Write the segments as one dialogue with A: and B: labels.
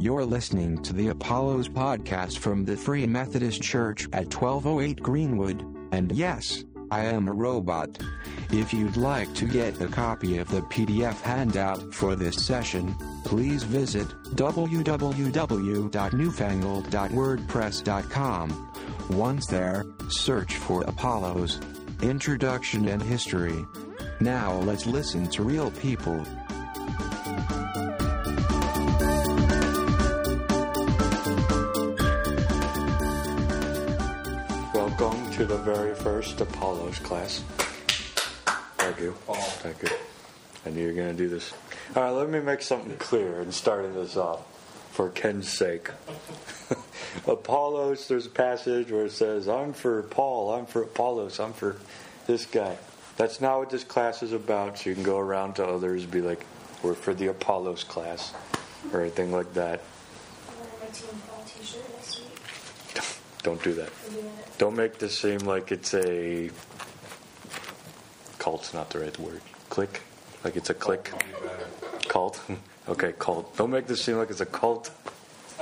A: You're listening to the Apollos podcast from the Free Methodist Church at 1208 Greenwood, and yes, I am a robot. If you'd like to get a copy of the PDF handout for this session, please visit www.newfangled.wordpress.com. Once there, search for Apollos Introduction and History. Now let's listen to real people.
B: To the very first Apollos class. Thank you. Thank you. I knew you were going to do this. All right, let me make something clear in starting this off for Ken's sake. Apollos, there's a passage where it says, I'm for Paul, I'm for Apollos, I'm for this guy. That's not what this class is about, so you can go around to others and be like, we're for the Apollos class, or anything like that.
C: wearing my Team Paul t-shirt next week.
B: Don't do that.
C: I'm doing it.
B: Don't make this seem like it's a cult's not the right word. Click, like it's a click. Cult. okay, cult. Don't make this seem like it's a cult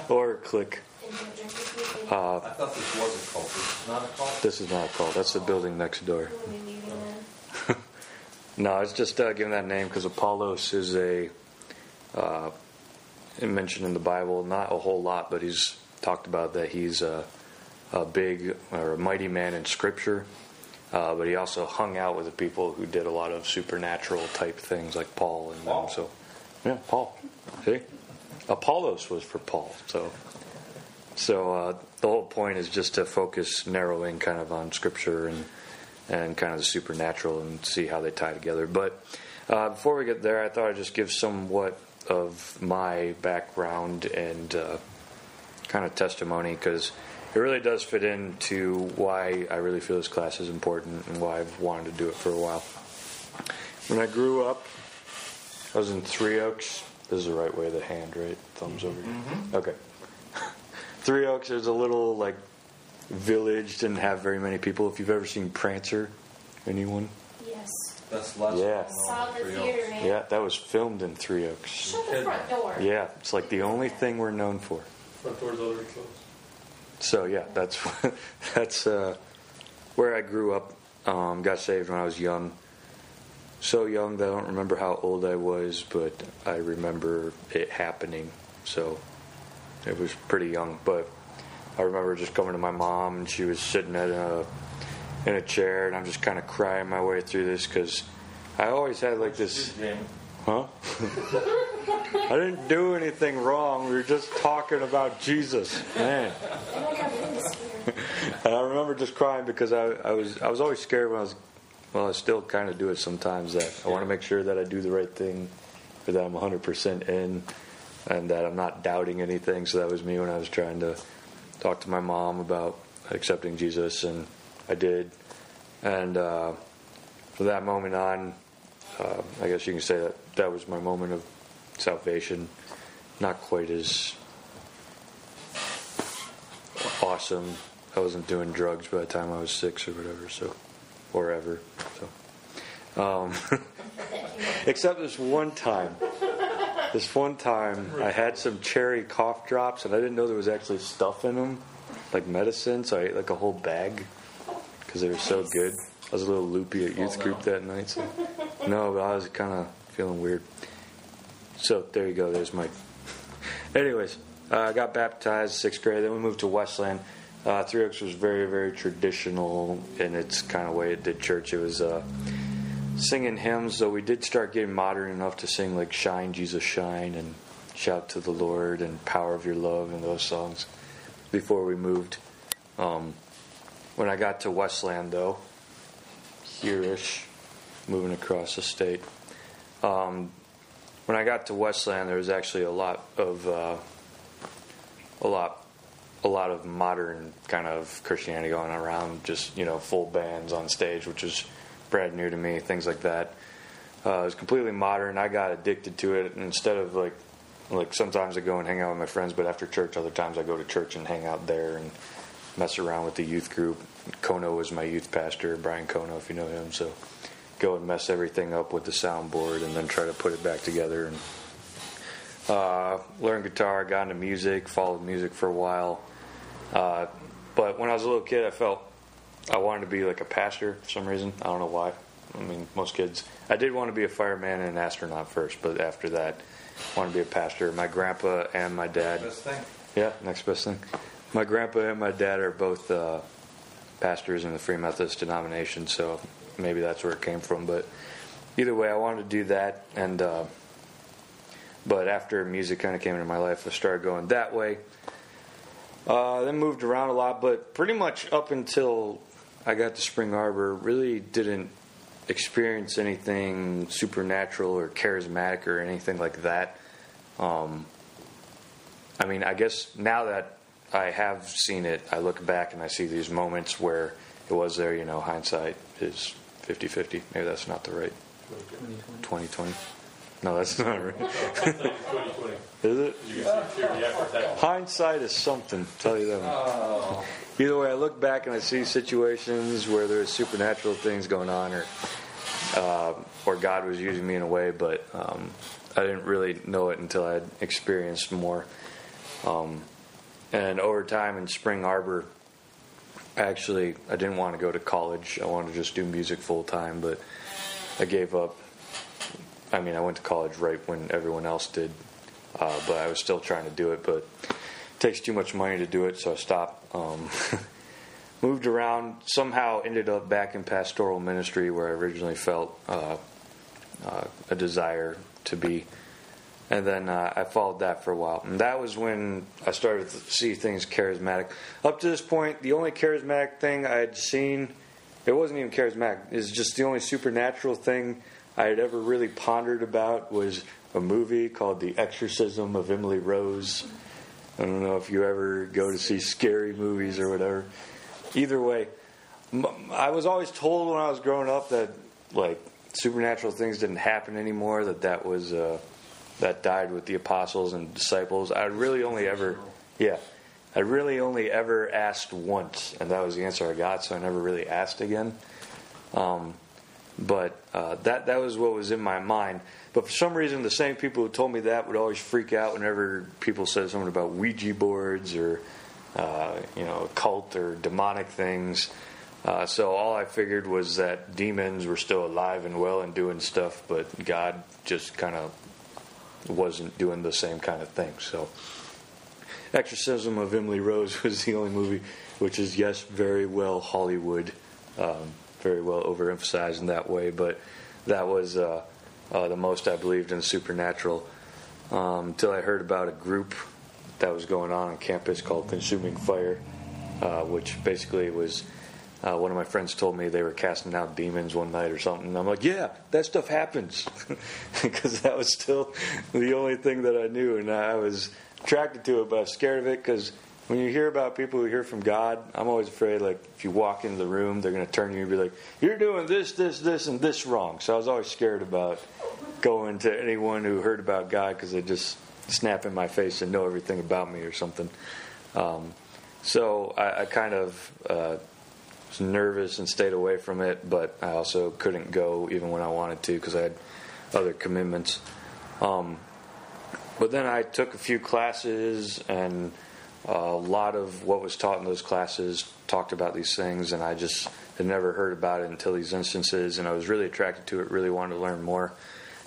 B: or a click.
C: And don't drink with me.
B: Uh,
D: I thought this was a cult. This is not a cult?
B: this is not a cult. That's the building next door.
C: When we leaving.
B: No, it's just uh, giving that name because Apollos is a uh, mentioned in the Bible. Not a whole lot, but he's talked about that he's a, big or a mighty man in Scripture. Uh, but he also hung out with the people who did a lot of supernatural type things, like Paul and them. So, yeah, Paul. See, Apollos was for Paul. So, so uh, the whole point is just to focus, narrowing kind of on Scripture and and kind of the supernatural and see how they tie together. But uh, before we get there, I thought I'd just give somewhat of my background and uh, kind of testimony because it really does fit into why I really feel this class is important and why I've wanted to do it for a while. When I grew up, I was in Three Oaks. This is the right way of the hand, right? Thumbs over. Mm-hmm. Okay. Three Oaks is a little like village, didn't have very many people. If you've ever seen Prancer, anyone?
C: Yes.
D: That's less
B: Yeah.
C: Saw the theater, man.
B: Yeah, that was filmed in Three Oaks.
C: Shut the front door.
B: Yeah, it's like the only thing we're known for.
E: Front door's already closed.
B: So yeah, that's that's uh, where I grew up. Um, got saved when I was young. So young that I don't remember how old I was, but I remember it happening. So it was pretty young. But I remember just coming to my mom, and she was sitting at a in a chair, and I'm just kind of crying my way through this because I always had like this. Huh? I didn't do anything wrong. We were just talking about Jesus, man.
C: And I
B: remember just crying because I, I was I was always scared when I was well I still kind of do it sometimes that I want to make sure that I do the right thing or that I'm 100% in and that I'm not doubting anything so that was me when I was trying to talk to my mom about accepting Jesus and I did and uh, from that moment on uh, I guess you can say that that was my moment of salvation not quite as awesome. I wasn't doing drugs by the time I was six or whatever, so or ever. So, um, except this one time. This one time, I had some cherry cough drops, and I didn't know there was actually stuff in them, like medicine. So I ate like a whole bag because they were so good. I was a little loopy at youth group that night. So no, but I was kind of feeling weird. So there you go. There's my. Anyways, uh, I got baptized sixth grade. Then we moved to Westland. Uh, Three Oaks was very, very traditional in its kind of way it did church. It was uh, singing hymns, though we did start getting modern enough to sing like "Shine, Jesus, Shine" and "Shout to the Lord" and "Power of Your Love" and those songs before we moved. Um, when I got to Westland, though, here-ish, moving across the state. Um, when I got to Westland, there was actually a lot of uh, a lot a lot of modern kind of Christianity going around. Just you know, full bands on stage, which was brand new to me. Things like that. Uh, it was completely modern. I got addicted to it, and instead of like like sometimes I go and hang out with my friends, but after church, other times I go to church and hang out there and mess around with the youth group. Kono was my youth pastor, Brian Kono, if you know him. So go and mess everything up with the soundboard and then try to put it back together and uh, learned guitar, got into music, followed music for a while. Uh, but when I was a little kid, I felt I wanted to be like a pastor for some reason. I don't know why. I mean, most kids. I did want to be a fireman and an astronaut first, but after that, I wanted to be a pastor. My grandpa and my dad.
D: Best thing.
B: Yeah, next best thing. My grandpa and my dad are both uh, pastors in the Free Methodist denomination, so maybe that's where it came from. But either way, I wanted to do that, and uh, but after music kind of came into my life, I started going that way. Uh, then moved around a lot, but pretty much up until I got to Spring Arbor, really didn't experience anything supernatural or charismatic or anything like that. Um, I mean, I guess now that I have seen it, I look back and I see these moments where it was there. You know, hindsight is 50 50. Maybe that's not the right 2020. No, that's not right.
E: 2020.
B: Is it?
E: You can see Fury after that.
B: Hindsight is something, tell you that. Either way, I look back and I see situations where there's supernatural things going on, or uh, or God was using me in a way, but um, I didn't really know it until I had experienced more. Um, and over time in Spring Arbor, actually, I didn't want to go to college. I wanted to just do music full time, but I gave up. I mean, I went to college right when everyone else did, uh, but I was still trying to do it. But it takes too much money to do it, so I stopped. Um, moved around, somehow ended up back in pastoral ministry where I originally felt uh, uh, a desire to be. And then uh, I followed that for a while. And that was when I started to see things charismatic. Up to this point, the only charismatic thing I had seen, it wasn't even charismatic, is just the only supernatural thing I had ever really pondered about was a movie called The Exorcism of Emily Rose. I don't know if you ever go to see scary movies or whatever. Either way, I was always told when I was growing up that like supernatural things didn't happen anymore. That that was uh, that died with the apostles and disciples. I really only ever, yeah, I really only ever asked once, and that was the answer I got. So I never really asked again. Um, but uh, that that was what was in my mind. But for some reason, the same people who told me that would always freak out whenever people said something about Ouija boards or uh, you know cult or demonic things. Uh, so all I figured was that demons were still alive and well and doing stuff, but God just kind of wasn't doing the same kind of thing. So Exorcism of Emily Rose was the only movie, which is yes, very well Hollywood, um, very well overemphasized in that way. But that was uh, uh, the most I believed in supernatural um, until I heard about a group that was going on on campus called Consuming Fire, uh, which basically was. Uh, one of my friends told me they were casting out demons one night or something. And I'm like, yeah, that stuff happens. Because that was still the only thing that I knew. And I was attracted to it, but I was scared of it because when you hear about people who hear from God, I'm always afraid, like, if you walk into the room, they're going to turn you and be like, you're doing this, this, this, and this wrong. So I was always scared about going to anyone who heard about God because they just snap in my face and know everything about me or something. Um, so I, I kind of uh, nervous and stayed away from it, but I also couldn't go even when I wanted to because I had other commitments. Um, but then I took a few classes, and a lot of what was taught in those classes talked about these things, and I just had never heard about it until these instances, and I was really attracted to it, really wanted to learn more.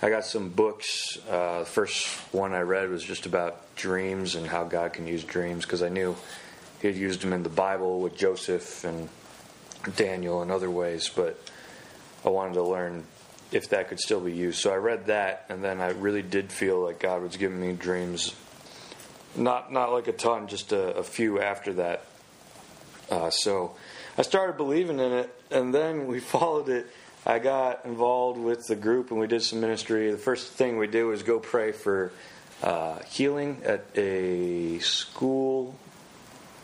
B: I got some books. Uh, the first one I read was just about dreams and how God can use dreams because I knew He had used them in the Bible with Joseph and Daniel in other ways, but I wanted to learn if that could still be used. So I read that, and then I really did feel like God was giving me dreams. Not not like a ton, just a, a few after that. Uh, so I started believing in it, and then we followed it. I got involved with the group, and we did some ministry. The first thing we did was go pray for uh, healing at a school,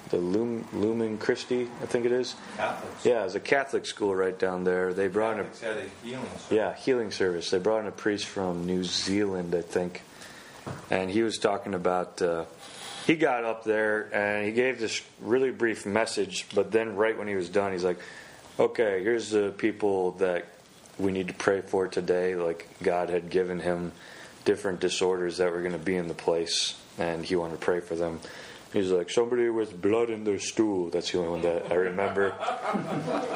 B: the Lum, Lumen Christi, I think it is.
D: Catholics.
B: Yeah, it's a Catholic school right down there. They brought in a
D: had a healing service.
B: yeah, healing service. They brought in a priest from New Zealand, I think, and he was talking about. Uh, he got up there and he gave this really brief message, but then right when he was done, he's like, "Okay, here's the people that we need to pray for today." Like God had given him different disorders that were going to be in the place, and he wanted to pray for them. He's like, somebody with blood in their stool. That's the only one that I remember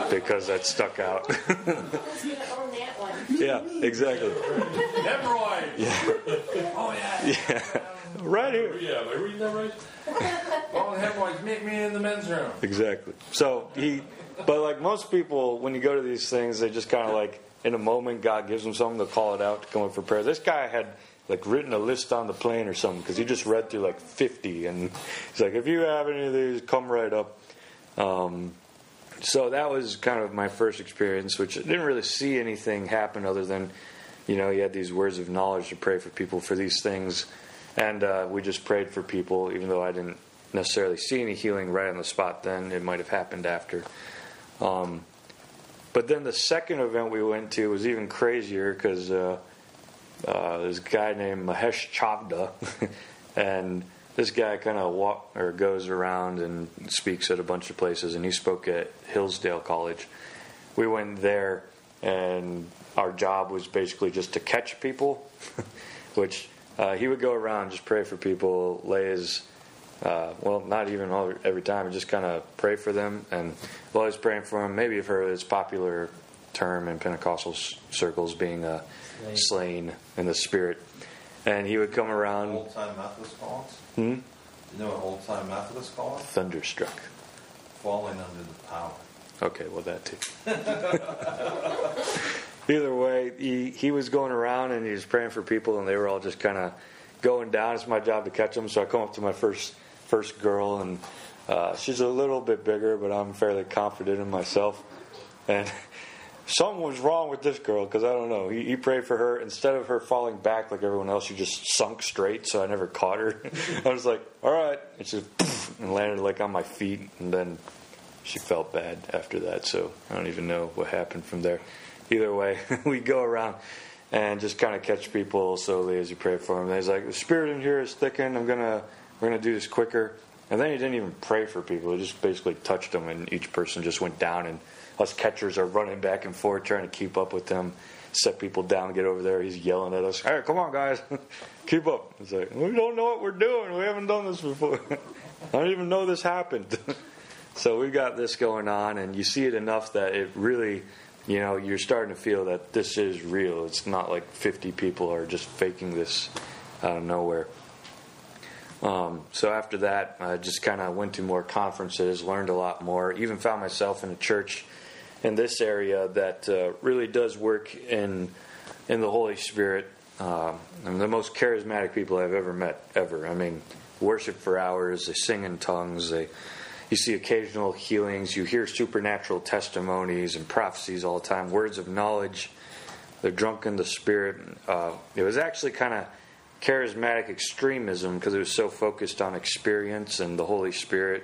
B: because that stuck out.
C: Who's gonna own that one?
B: yeah, exactly.
E: Hemorrhoids!
B: Yeah,
D: Oh, yeah.
B: yeah. right here.
E: Oh, yeah, am I reading that right?
D: Oh, the hemorrhoids, meet me in the men's room.
B: Exactly. So he, but like most people, when you go to these things, they just kind of like in a moment, God gives them something, they'll call it out to come up for prayer. This guy had like written a list on the plane or something because he just read through like 50, and he's like, if you have any of these, come right up. Um, so that was kind of my first experience, which I didn't really see anything happen other than, you know, he had these words of knowledge to pray for people for these things. And uh, we just prayed for people, even though I didn't necessarily see any healing right on the spot then. It might have happened after. Um, but then the second event we went to was even crazier because uh, uh, there's a guy named Mahesh Chavda, and this guy kind of walk or goes around and speaks at a bunch of places, and he spoke at Hillsdale College. We went there, and our job was basically just to catch people, which uh, he would go around just pray for people, lay his uh, well, not even all, every time, just kind of pray for them. And while was praying for them, maybe you've heard this popular term in Pentecostal circles being slain in the spirit. And he would come around
D: Old time Methodist call us?
B: hmm,
D: You know what old time Methodist call us?
B: thunderstruck.
D: Falling under the power.
B: Okay, well, that too. Either way, he, he was going around and he was praying for people, and they were all just kind of going down. It's my job to catch them, so I come up to my first first girl, and uh, she's a little bit bigger, but I'm fairly confident in myself. And something was wrong with this girl because I don't know. He, he prayed for her instead of her falling back like everyone else. She just sunk straight, so I never caught her. I was like, "All right," and she and landed like on my feet, and then she felt bad after that. So I don't even know what happened from there. Either way, we go around and just kind of catch people slowly as you pray for them. And he's like, "The spirit in here is thickened. I'm gonna we're gonna do this quicker." And then he didn't even pray for people. He just basically touched them, and each person just went down. And us catchers are running back and forth trying to keep up with them, set people down, get over there. He's yelling at us, "Hey, come on, guys, keep up!" It's like we don't know what we're doing. We haven't done this before. I don't even know this happened. So we've got this going on, and you see it enough that it really, you know, you're starting to feel that this is real. It's not like 50 people are just faking this out of nowhere. Um, so after that, I just kind of went to more conferences, learned a lot more, even found myself in a church in this area that uh, really does work in in the Holy Spirit. Um, I'm the most charismatic people I've ever met, ever. I mean, worship for hours, they sing in tongues, they you see occasional healings, you hear supernatural testimonies and prophecies all the time, words of knowledge. They're drunk in the spirit. Uh, it was actually kind of charismatic extremism because it was so focused on experience and the Holy Spirit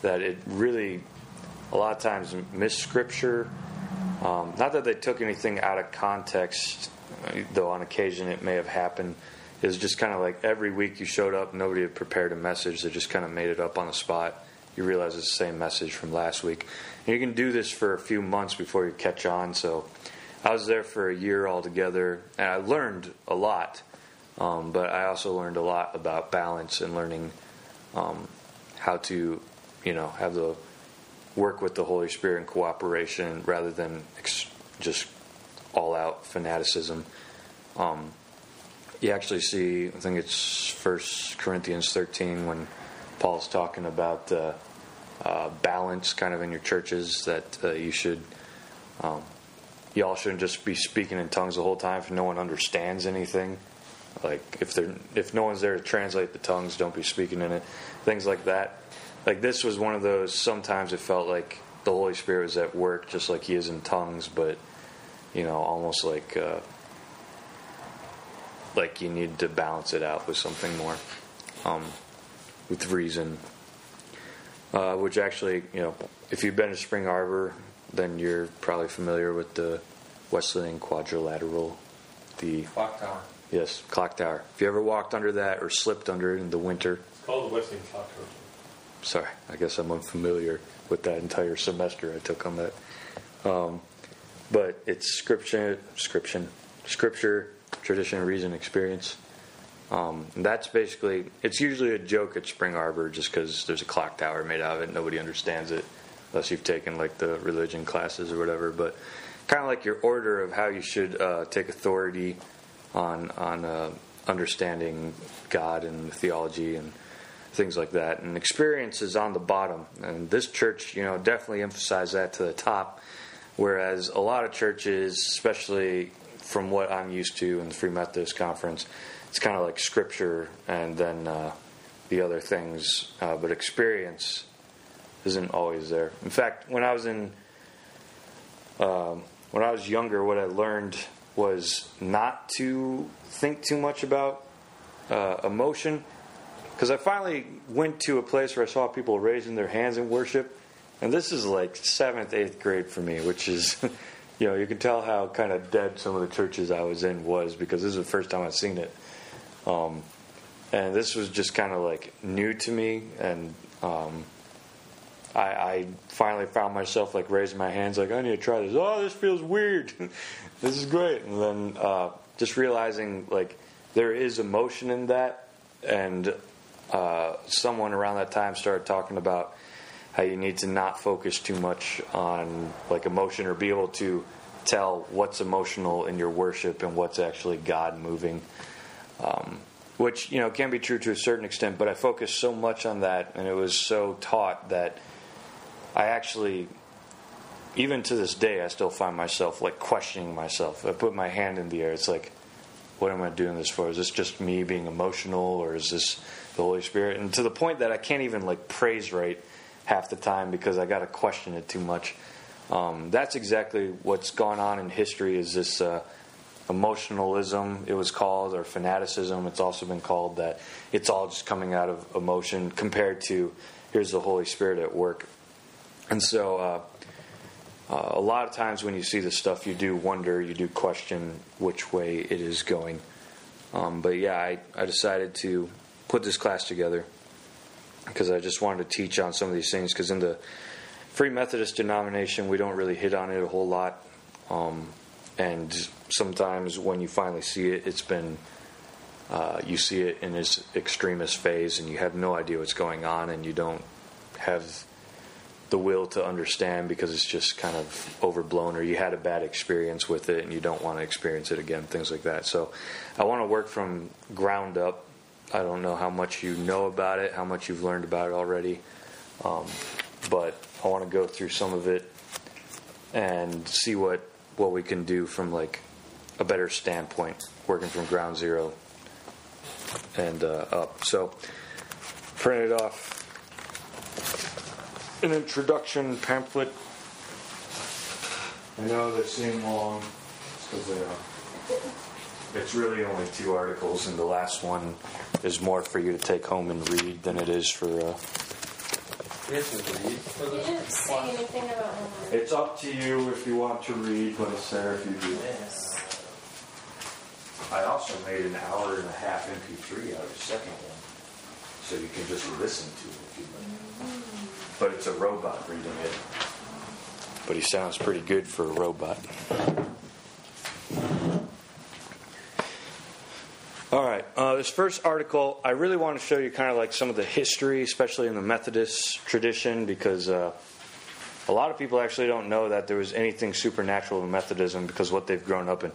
B: that it really, a lot of times, missed Scripture. Um, not that they took anything out of context, though on occasion it may have happened. It was just kind of like every week you showed up, nobody had prepared a message. They just kind of made it up on the spot. You realize it's the same message from last week. And you can do this for a few months before you catch on. So I was there for a year altogether, and I learned a lot. Um, but I also learned a lot about balance and learning um, how to, you know, have the work with the Holy Spirit in cooperation rather than ex- just all out fanaticism. Um, you actually see, I think it's First Corinthians 13 when Paul's talking about uh, uh, balance kind of in your churches that uh, you should, um, y'all shouldn't just be speaking in tongues the whole time if no one understands anything. Like if there, if no one's there to translate the tongues, don't be speaking in it. Things like that. Like this was one of those. Sometimes it felt like the Holy Spirit was at work, just like He is in tongues, but you know, almost like uh, like you need to balance it out with something more, um, with reason. Uh, which actually, you know, if you've been to Spring Arbor, then you're probably familiar with the Wesleyan Quadrilateral, the
D: Clock tower.
B: yes clock tower. If you ever walked under that or slipped under it in the winter,
E: It's called the Wesleyan Clock Tower.
B: Sorry, I guess I'm unfamiliar with that entire semester I took on that. Um, but it's scripture, scripture, scripture, tradition, reason, experience. Um, that's basically it's usually a joke at Spring Arbor just because there's a clock tower made out of it. Nobody understands it unless you've taken like the religion classes or whatever. But kind of like your order of how you should uh, take authority on on uh, understanding God and theology and things like that. And experience is on the bottom. And this church, you know, definitely emphasized that to the top. Whereas a lot of churches, especially from what I'm used to in the Free Methodist Conference, it's kind of like scripture and then uh, the other things. Uh, but experience isn't always there. In fact, when I was in um, when I was younger, what I learned was not to think too much about uh, emotion because I finally went to a place where I saw people raising their hands in worship, and this is like seventh, eighth grade for me, which is, you know, you can tell how kind of dead some of the churches I was in was because this is the first time I've seen it, um, and this was just kind of like new to me, and um, I, I finally found myself like raising my hands, like I need to try this. Oh, this feels weird. this is great, and then uh, just realizing like there is emotion in that, and uh, someone around that time started talking about how you need to not focus too much on like emotion or be able to tell what's emotional in your worship and what's actually God moving. Um, which you know can be true to a certain extent, but I focused so much on that, and it was so taught that I actually, even to this day, I still find myself like questioning myself. I put my hand in the air. It's like, what am I doing this for? Is this just me being emotional, or is this the Holy Spirit? And to the point that I can't even like praise right half the time because I got to question it too much. Um, that's exactly what's gone on in history. Is this uh, emotionalism? It was called, or fanaticism. It's also been called that. It's all just coming out of emotion compared to here's the Holy Spirit at work. And so, uh, uh, a lot of times when you see this stuff, you do wonder, you do question which way it is going. Um, but yeah, I, I decided to put this class together because I just wanted to teach on some of these things. Because in the Free Methodist denomination, we don't really hit on it a whole lot. Um, and sometimes when you finally see it, it's been uh, you see it in its extremist phase, and you have no idea what's going on, and you don't have the will to understand because it's just kind of overblown, or you had a bad experience with it, and you don't want to experience it again, things like that. So, I want to work from ground up. I don't know how much you know about it, how much you've learned about it already, um, but I want to go through some of it and see what what we can do from like a better standpoint, working from ground zero and uh, up. So, printed off an introduction pamphlet. I know they seem long because uh, it's really only two articles, and the last one is more for you to take home and read than it is for. Uh,
D: to read for
C: You didn't say anything about homework.
B: it's up to you if you want to read, but Sarah, if you do.
D: Yes.
B: I also made an hour and a half MP3 out of the second one, so you can just listen to it if you like. But it's a robot reading it. But he sounds pretty good for a robot. All right, uh, this first article, I really want to show you kind of like some of the history, especially in the Methodist tradition, because uh, a lot of people actually don't know that there was anything supernatural in Methodism because what they've grown up in.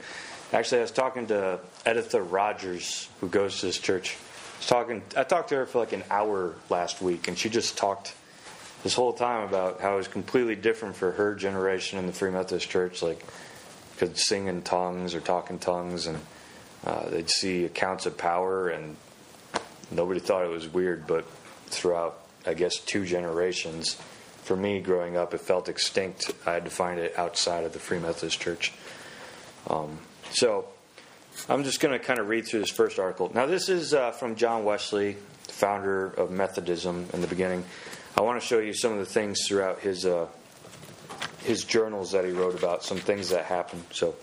B: Actually, I was talking to Editha Rogers, who goes to this church. I, was talking, I talked to her for like an hour last week, and she just talked this whole time about how it was completely different for her generation in the Free Methodist Church. Like, could sing in tongues or talk in tongues, and uh, they'd see accounts of power, and nobody thought it was weird. But throughout, I guess, two generations, for me growing up, it felt extinct. I had to find it outside of the Free Methodist Church. Um, so I'm just going to kind of read through this first article. Now, this is uh, from John Wesley, founder of Methodism in the beginning. I want to show you some of the things throughout his uh, his journals that he wrote about, some things that happened. So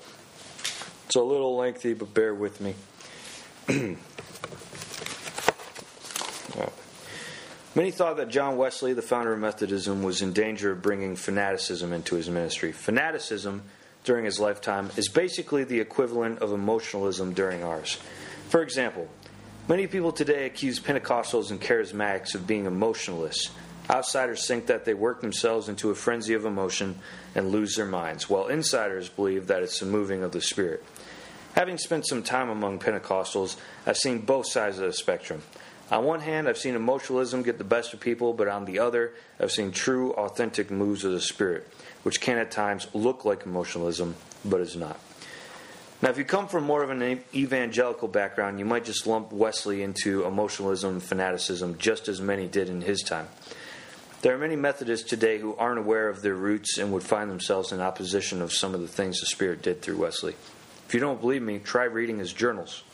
B: it's a little lengthy, but bear with me. Many thought that John Wesley, the founder of Methodism, was in danger of bringing fanaticism into his ministry. Fanaticism during his lifetime is basically the equivalent of emotionalism during ours. For example, many people today accuse Pentecostals and charismatics of being emotionalists. Outsiders think that they work themselves into a frenzy of emotion and lose their minds, while insiders believe that it's a moving of the Spirit. Having spent some time among Pentecostals, I've seen both sides of the spectrum. On one hand, I've seen emotionalism get the best of people, but on the other, I've seen true, authentic moves of the Spirit, which can at times look like emotionalism, but is not. Now, if you come from more of an evangelical background, you might just lump Wesley into emotionalism and fanaticism, just as many did in his time. There are many Methodists today who aren't aware of their roots and would find themselves in opposition of some of the things the Spirit did through Wesley. If you don't believe me, try reading his journals.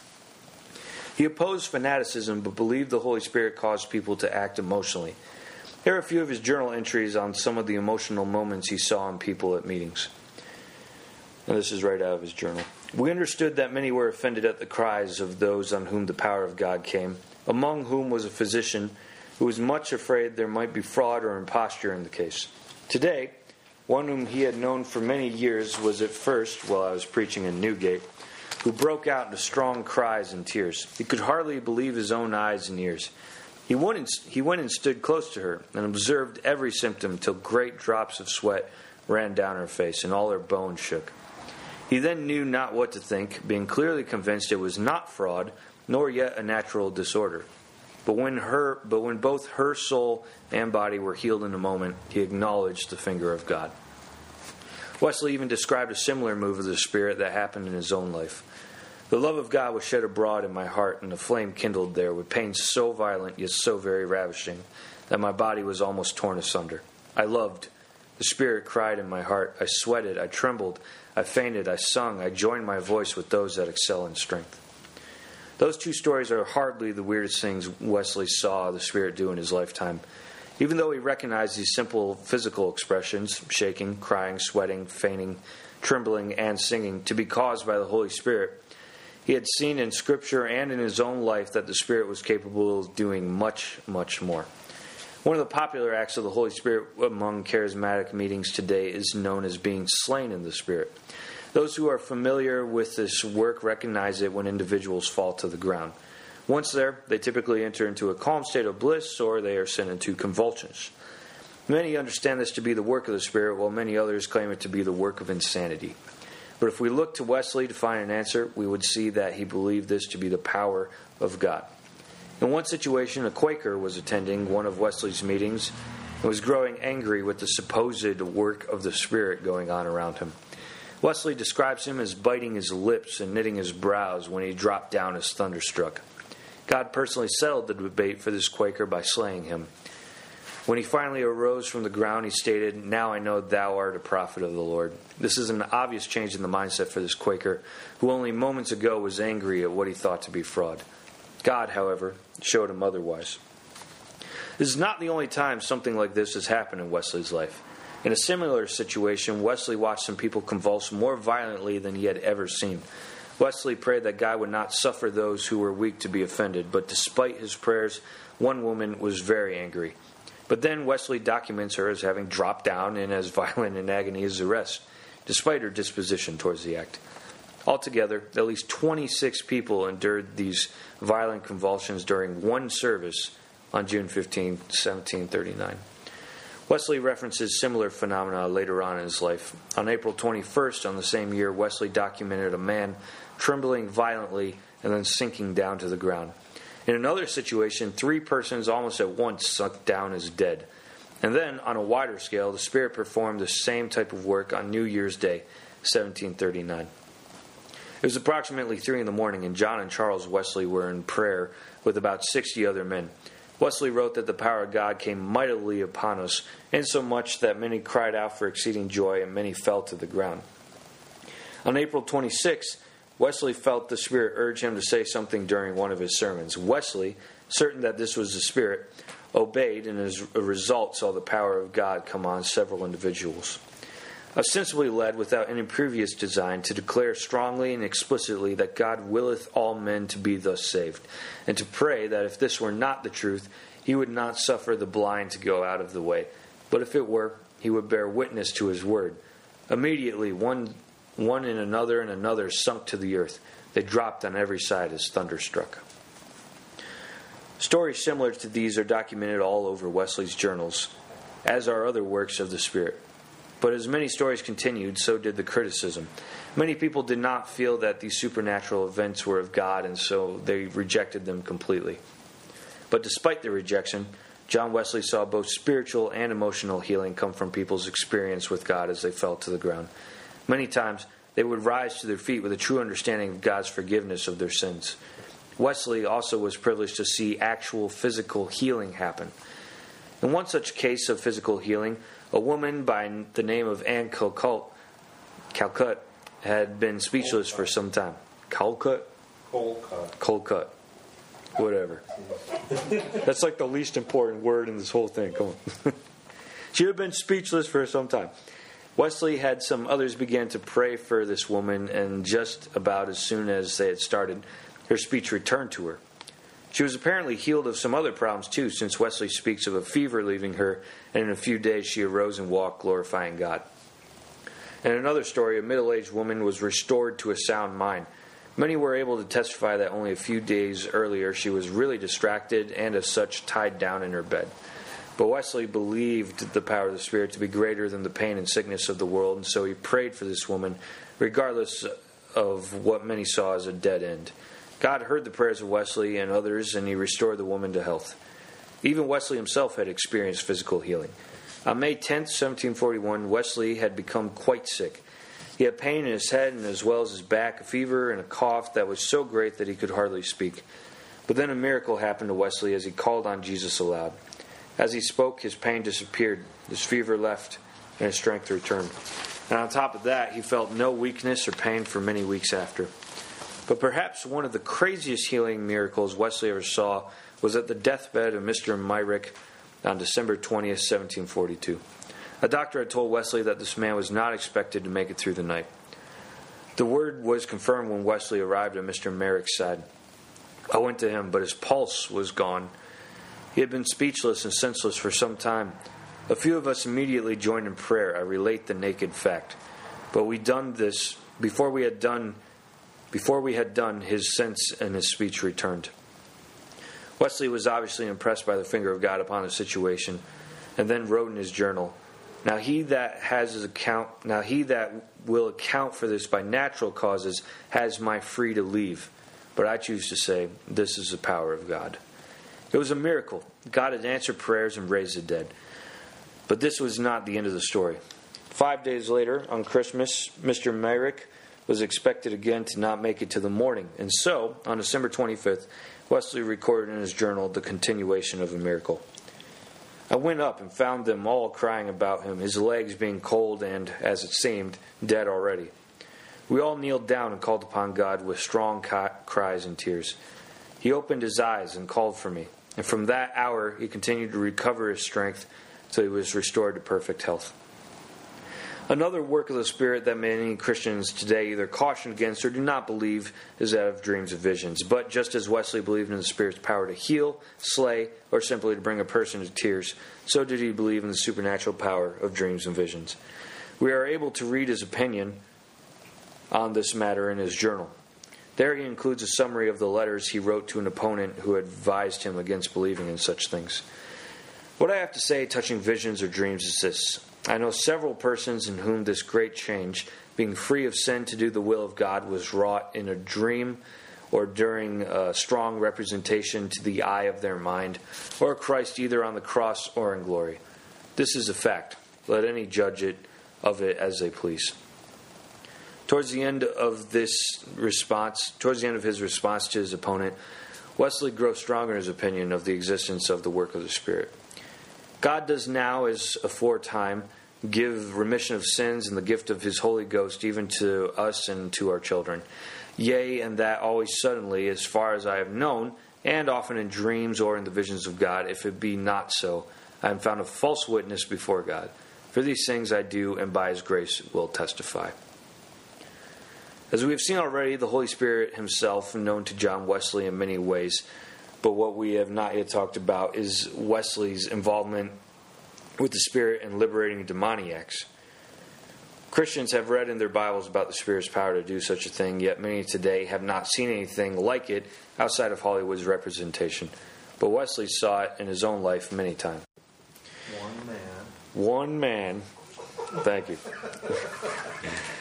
B: He opposed fanaticism but believed the Holy Spirit caused people to act emotionally. Here are a few of his journal entries on some of the emotional moments he saw in people at meetings. And this is right out of his journal. We understood that many were offended at the cries of those on whom the power of God came, among whom was a physician who was much afraid there might be fraud or imposture in the case. Today, one whom he had known for many years was at first, while I was preaching in Newgate, who broke out into strong cries and tears. He could hardly believe his own eyes and ears. He went, and, he went and stood close to her and observed every symptom till great drops of sweat ran down her face and all her bones shook. He then knew not what to think, being clearly convinced it was not fraud, nor yet a natural disorder. But when her but when both her soul and body were healed in a moment, he acknowledged the finger of God. Wesley even described a similar move of the Spirit that happened in his own life. The love of God was shed abroad in my heart, and a flame kindled there with pain so violent yet so very ravishing that my body was almost torn asunder. I loved. The Spirit cried in my heart. I sweated. I trembled. I fainted. I sung. I joined my voice with those that excel in strength. Those two stories are hardly the weirdest things Wesley saw the Spirit do in his lifetime. Even though he recognized these simple physical expressions shaking, crying, sweating, fainting, trembling, and singing to be caused by the Holy Spirit, he had seen in Scripture and in his own life that the Spirit was capable of doing much, much more. One of the popular acts of the Holy Spirit among charismatic meetings today is known as being slain in the Spirit. Those who are familiar with this work recognize it when individuals fall to the ground. Once there, they typically enter into a calm state of bliss or they are sent into convulsions. Many understand this to be the work of the Spirit, while many others claim it to be the work of insanity. But if we look to Wesley to find an answer, we would see that he believed this to be the power of God. In one situation, a Quaker was attending one of Wesley's meetings and was growing angry with the supposed work of the Spirit going on around him. Wesley describes him as biting his lips and knitting his brows when he dropped down as thunderstruck. God personally settled the debate for this Quaker by slaying him. When he finally arose from the ground, he stated, Now I know thou art a prophet of the Lord. This is an obvious change in the mindset for this Quaker, who only moments ago was angry at what he thought to be fraud. God, however, showed him otherwise. This is not the only time something like this has happened in Wesley's life. In a similar situation, Wesley watched some people convulse more violently than he had ever seen. Wesley prayed that God would not suffer those who were weak to be offended, but despite his prayers, one woman was very angry. But then Wesley documents her as having dropped down and as violent in agony as the rest, despite her disposition towards the act. Altogether, at least 26 people endured these violent convulsions during one service on June 15, 1739. Wesley references similar phenomena later on in his life. On April 21st, on the same year, Wesley documented a man trembling violently and then sinking down to the ground. In another situation, three persons almost at once sunk down as dead. And then, on a wider scale, the Spirit performed the same type of work on New Year's Day, 1739. It was approximately 3 in the morning, and John and Charles Wesley were in prayer with about 60 other men. Wesley wrote that the power of God came mightily upon us, insomuch that many cried out for exceeding joy, and many fell to the ground. On April 26, Wesley felt the Spirit urge him to say something during one of his sermons. Wesley, certain that this was the Spirit, obeyed, and as a result saw the power of God come on several individuals ostensibly led without any previous design to declare strongly and explicitly that God willeth all men to be thus saved, and to pray that if this were not the truth, he would not suffer the blind to go out of the way, but if it were, he would bear witness to his word. Immediately, one one and another and another sunk to the earth. They dropped on every side as thunder struck. Stories similar to these are documented all over Wesley's journals, as are other works of the Spirit. But as many stories continued, so did the criticism. Many people did not feel that these supernatural events were of God, and so they rejected them completely. But despite their rejection, John Wesley saw both spiritual and emotional healing come from people's experience with God as they fell to the ground. Many times, they would rise to their feet with a true understanding of God's forgiveness of their sins. Wesley also was privileged to see actual physical healing happen. In one such case of physical healing, a woman by the name of Anne Calcutt, Calcut had been speechless for some time. Calcutt?
D: Cold cut.
B: Whatever. That's like the least important word in this whole thing. Come on. she had been speechless for some time. Wesley had some others begin to pray for this woman, and just about as soon as they had started, her speech returned to her. She was apparently healed of some other problems too, since Wesley speaks of a fever leaving her, and in a few days she arose and walked, glorifying God. In another story, a middle aged woman was restored to a sound mind. Many were able to testify that only a few days earlier she was really distracted and, as such, tied down in her bed. But Wesley believed the power of the Spirit to be greater than the pain and sickness of the world, and so he prayed for this woman, regardless of what many saw as a dead end. God heard the prayers of Wesley and others, and he restored the woman to health. Even Wesley himself had experienced physical healing. On May 10, 1741, Wesley had become quite sick. He had pain in his head and as well as his back, a fever, and a cough that was so great that he could hardly speak. But then a miracle happened to Wesley as he called on Jesus aloud. As he spoke, his pain disappeared, his fever left, and his strength returned. And on top of that, he felt no weakness or pain for many weeks after. But perhaps one of the craziest healing miracles Wesley ever saw was at the deathbed of Mr. Meyrick on December 20th, 1742. A doctor had told Wesley that this man was not expected to make it through the night. The word was confirmed when Wesley arrived at Mr. Meyrick's side. I went to him, but his pulse was gone. He had been speechless and senseless for some time. A few of us immediately joined in prayer. I relate the naked fact. But we done this before we had done before we had done, his sense and his speech returned. Wesley was obviously impressed by the finger of God upon the situation, and then wrote in his journal, Now he that has his account now he that will account for this by natural causes has my free to leave. But I choose to say, This is the power of God. It was a miracle. God had answered prayers and raised the dead. But this was not the end of the story. Five days later, on Christmas, Mr. Meyrick was expected again to not make it to the morning. And so, on December 25th, Wesley recorded in his journal the continuation of a miracle. I went up and found them all crying about him, his legs being cold and, as it seemed, dead already. We all kneeled down and called upon God with strong cries and tears. He opened his eyes and called for me, and from that hour he continued to recover his strength till he was restored to perfect health. Another work of the Spirit that many Christians today either caution against or do not believe is that of dreams and visions. But just as Wesley believed in the Spirit's power to heal, slay, or simply to bring a person to tears, so did he believe in the supernatural power of dreams and visions. We are able to read his opinion on this matter in his journal. There he includes a summary of the letters he wrote to an opponent who advised him against believing in such things. What I have to say touching visions or dreams is this I know several persons in whom this great change, being free of sin to do the will of God, was wrought in a dream or during a strong representation to the eye of their mind, or Christ either on the cross or in glory. This is a fact. Let any judge it of it as they please. Towards the end of this response, towards the end of his response to his opponent, Wesley grows stronger in his opinion of the existence of the work of the Spirit. God does now, as aforetime, give remission of sins and the gift of His Holy Ghost even to us and to our children. Yea, and that always suddenly, as far as I have known, and often in dreams or in the visions of God. If it be not so, I am found a false witness before God. For these things I do, and by His grace will testify. As we have seen already, the Holy Spirit Himself, known to John Wesley in many ways, but what we have not yet talked about is Wesley's involvement with the Spirit in liberating demoniacs. Christians have read in their Bibles about the Spirit's power to do such a thing, yet many today have not seen anything like it outside of Hollywood's representation. But Wesley saw it in his own life many times.
D: One man.
B: One man, thank you.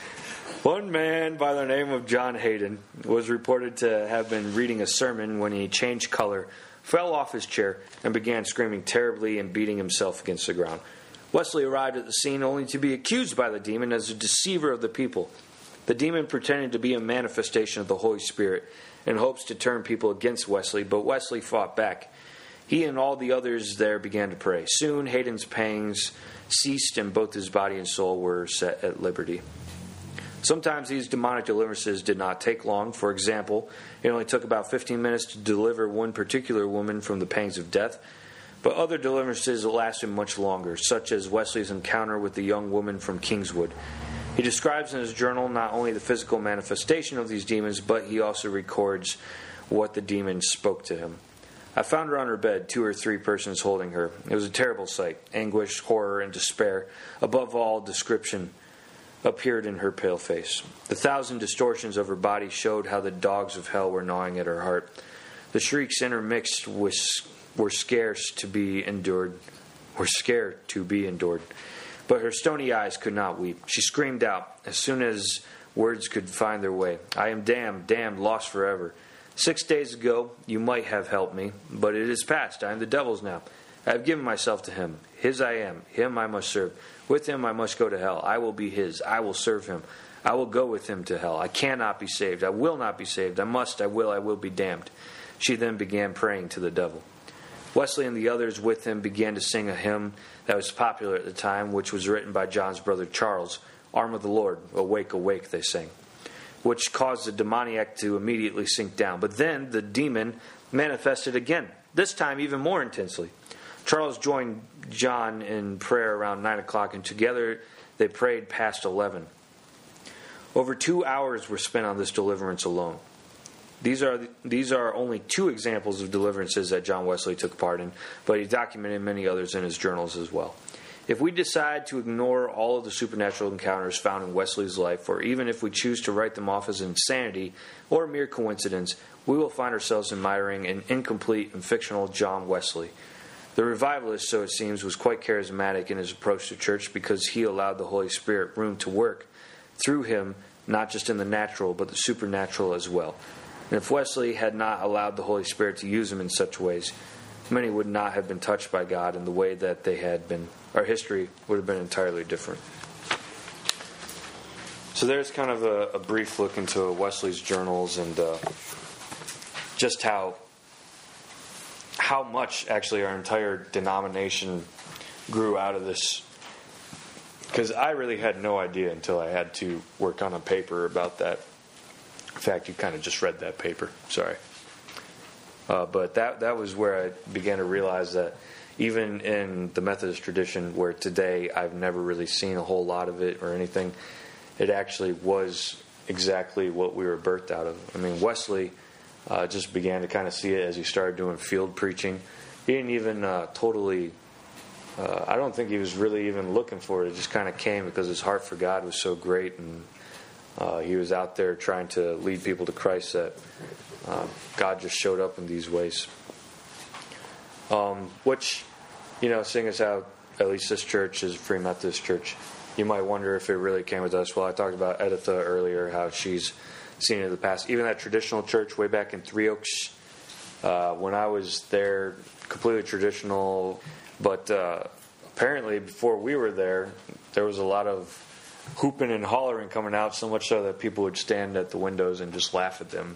B: One man by the name of John Haydon was reported to have been reading a sermon when he changed color, fell off his chair, and began screaming terribly and beating himself against the ground. Wesley arrived at the scene only to be accused by the demon as a deceiver of the people. The demon pretended to be a manifestation of the Holy Spirit in hopes to turn people against Wesley, but Wesley fought back. He and all the others there began to pray. Soon Haydon's pangs ceased, and both his body and soul were set at liberty. Sometimes these demonic deliverances did not take long. For example, it only took about 15 minutes to deliver one particular woman from the pangs of death. But other deliverances lasted much longer, such as Wesley's encounter with the young woman from Kingswood. He describes in his journal not only the physical manifestation of these demons, but he also records what the demons spoke to him. I found her on her bed, two or three persons holding her. It was a terrible sight. Anguish, horror, and despair. Above all, description appeared in her pale face. The thousand distortions of her body showed how the dogs of hell were gnawing at her heart. The shrieks intermixed with, were scarce to be endured, were scared to be endured. But her stony eyes could not weep. She screamed out as soon as words could find their way I am damned, damned, lost forever. Six days ago you might have helped me, but it is past. I am the devil's now. I have given myself to him. His I am. Him I must serve. With him I must go to hell. I will be his. I will serve him. I will go with him to hell. I cannot be saved. I will not be saved. I must. I will. I will be damned. She then began praying to the devil. Wesley and the others with him began to sing a hymn that was popular at the time, which was written by John's brother Charles. Arm of the Lord, awake, awake, they sang, which caused the demoniac to immediately sink down. But then the demon manifested again, this time even more intensely. Charles joined John in prayer around 9 o'clock, and together they prayed past 11. Over two hours were spent on this deliverance alone. These are, these are only two examples of deliverances that John Wesley took part in, but he documented many others in his journals as well. If we decide to ignore all of the supernatural encounters found in Wesley's life, or even if we choose to write them off as insanity or mere coincidence, we will find ourselves admiring an incomplete and fictional John Wesley. The revivalist, so it seems, was quite charismatic in his approach to church because he allowed the Holy Spirit room to work through him, not just in the natural, but the supernatural as well. And if Wesley had not allowed the Holy Spirit to use him in such ways, many would not have been touched by God in the way that they had been. Our history would have been entirely different. So there's kind of a, a brief look into Wesley's journals and uh, just how how much actually our entire denomination grew out of this. Because I really had no idea until I had to work on a paper about that. In fact, you kind of just read that paper. Sorry. Uh, but that that was where I began to realize that even in the Methodist tradition, where today I've never really seen a whole lot of it or anything, it actually was exactly what we were birthed out of. I mean, Wesley uh, just began to kind of see it as he started doing field preaching. He didn't even uh, totally. Uh, I don't think he was really even looking for it. It just kind of came because his heart for God was so great, and uh, he was out there trying to lead people to Christ. That uh, God just showed up in these ways. Um, which, you know, seeing as how at least this church is a Free Methodist church, you might wonder if it really came with us. Well, I talked about Editha earlier, how she's seen in the past. Even that traditional church way back in Three Oaks, uh, when I was there, completely traditional. But uh, apparently, before we were there, there was a lot of hooping and hollering coming out, so much so that people would stand at the windows and just laugh at them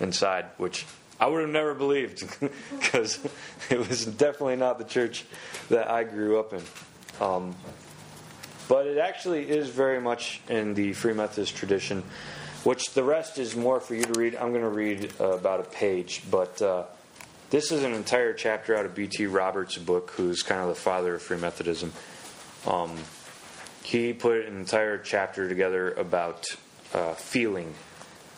B: inside, which I would have never believed because it was definitely not the church that I grew up in. Um, but it actually is very much in the Free Methodist tradition which the rest is more for you to read. I'm going to read uh, about a page, but uh, this is an entire chapter out of B.T. Roberts' book, who's kind of the father of Free Methodism. Um, he put an entire chapter together about uh, feeling.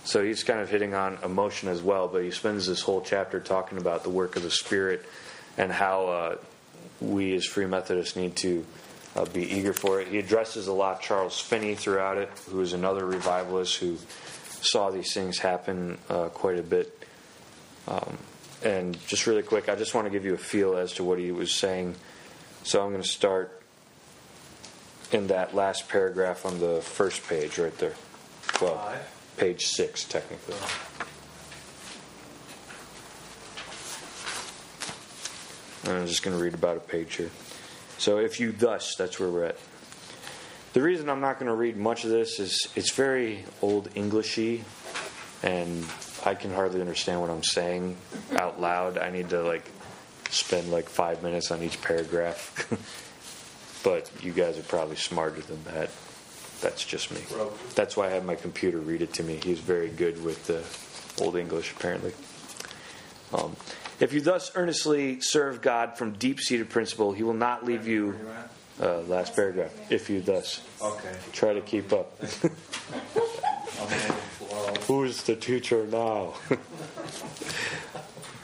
B: So he's kind of hitting on emotion as well, but he spends this whole chapter talking about the work of the Spirit and how uh, we as Free Methodists need to uh, be eager for it. He addresses a lot Charles Finney throughout it, who is another revivalist who saw these things happen uh, quite a bit. Um, and just really quick, I just want to give you a feel as to what he was saying. So I'm going to start in that last paragraph on the first page right there. Well,
D: Five.
B: page six, technically. I'm just going to read about a page here. So if you thus, that's where we're at. The reason I'm not going to read much of this is it's very old Englishy, and I can hardly understand what I'm saying out loud. I need to like spend like five minutes on each paragraph. but you guys are probably smarter than that. That's just me. That's why I had my computer read it to me. He's very good with the old English, apparently. Um, if you thus earnestly serve God from deep-seated principle, He will not leave you.
D: Where you at?
B: Uh, last paragraph. If you thus
D: Okay.
B: try to keep up.
D: I'm on flow.
B: Who's the teacher now?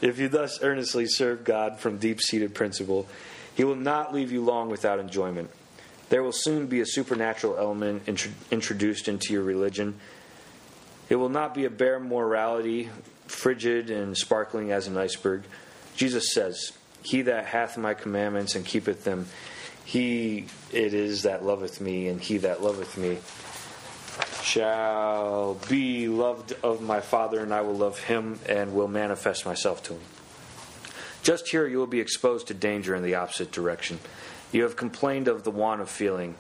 B: if you thus earnestly serve God from deep seated principle, He will not leave you long without enjoyment. There will soon be a supernatural element intro- introduced into your religion. It will not be a bare morality, frigid and sparkling as an iceberg. Jesus says, He that hath my commandments and keepeth them, he it is that loveth me, and he that loveth me shall be loved of my Father, and I will love him and will manifest myself to him. Just here, you will be exposed to danger in the opposite direction. You have complained of the want of feeling.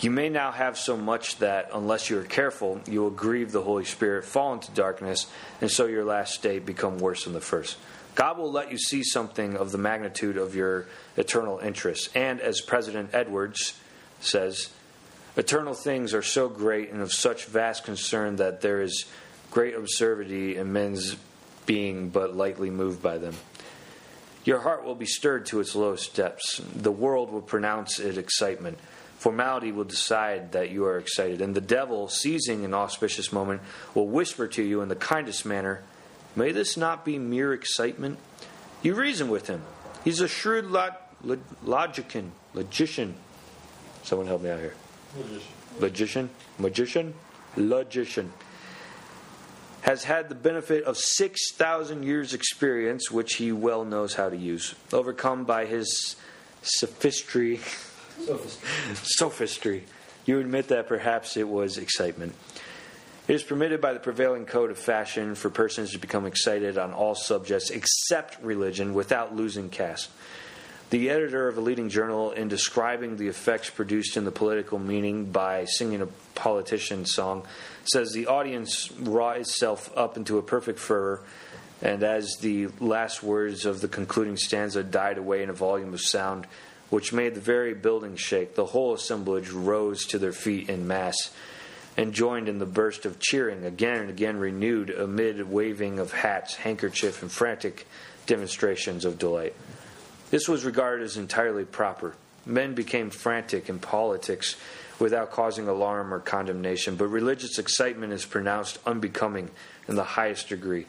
B: You may now have so much that, unless you are careful, you will grieve the Holy Spirit, fall into darkness, and so your last state become worse than the first. God will let you see something of the magnitude of your eternal interests. And as President Edwards says, Eternal things are so great and of such vast concern that there is great absurdity in men's being but lightly moved by them. Your heart will be stirred to its lowest depths. The world will pronounce it excitement. Formality will decide that you are excited. And the devil, seizing an auspicious moment, will whisper to you in the kindest manner, May this not be mere excitement? You reason with him. He's a shrewd log- log- logician. Logician. Someone help me out here. Logician? Magician? Logician. Has had the benefit of 6,000 years' experience, which he well knows how to use. Overcome by his sophistry, sophistry, Sophistry. you admit that perhaps it was excitement. It is permitted by the prevailing code of fashion for persons to become excited on all subjects except religion without losing caste. The editor of a leading journal, in describing the effects produced in the political meaning by singing a politician's song, says the audience wrought itself up into a perfect fervor, and as the last words of the concluding stanza died away in a volume of sound which made the very building shake, the whole assemblage rose to their feet in mass and joined in the burst of cheering, again and again renewed amid waving of hats, handkerchief, and frantic demonstrations of delight. This was regarded as entirely proper. Men became frantic in politics without causing alarm or condemnation, but religious excitement is pronounced unbecoming in the highest degree.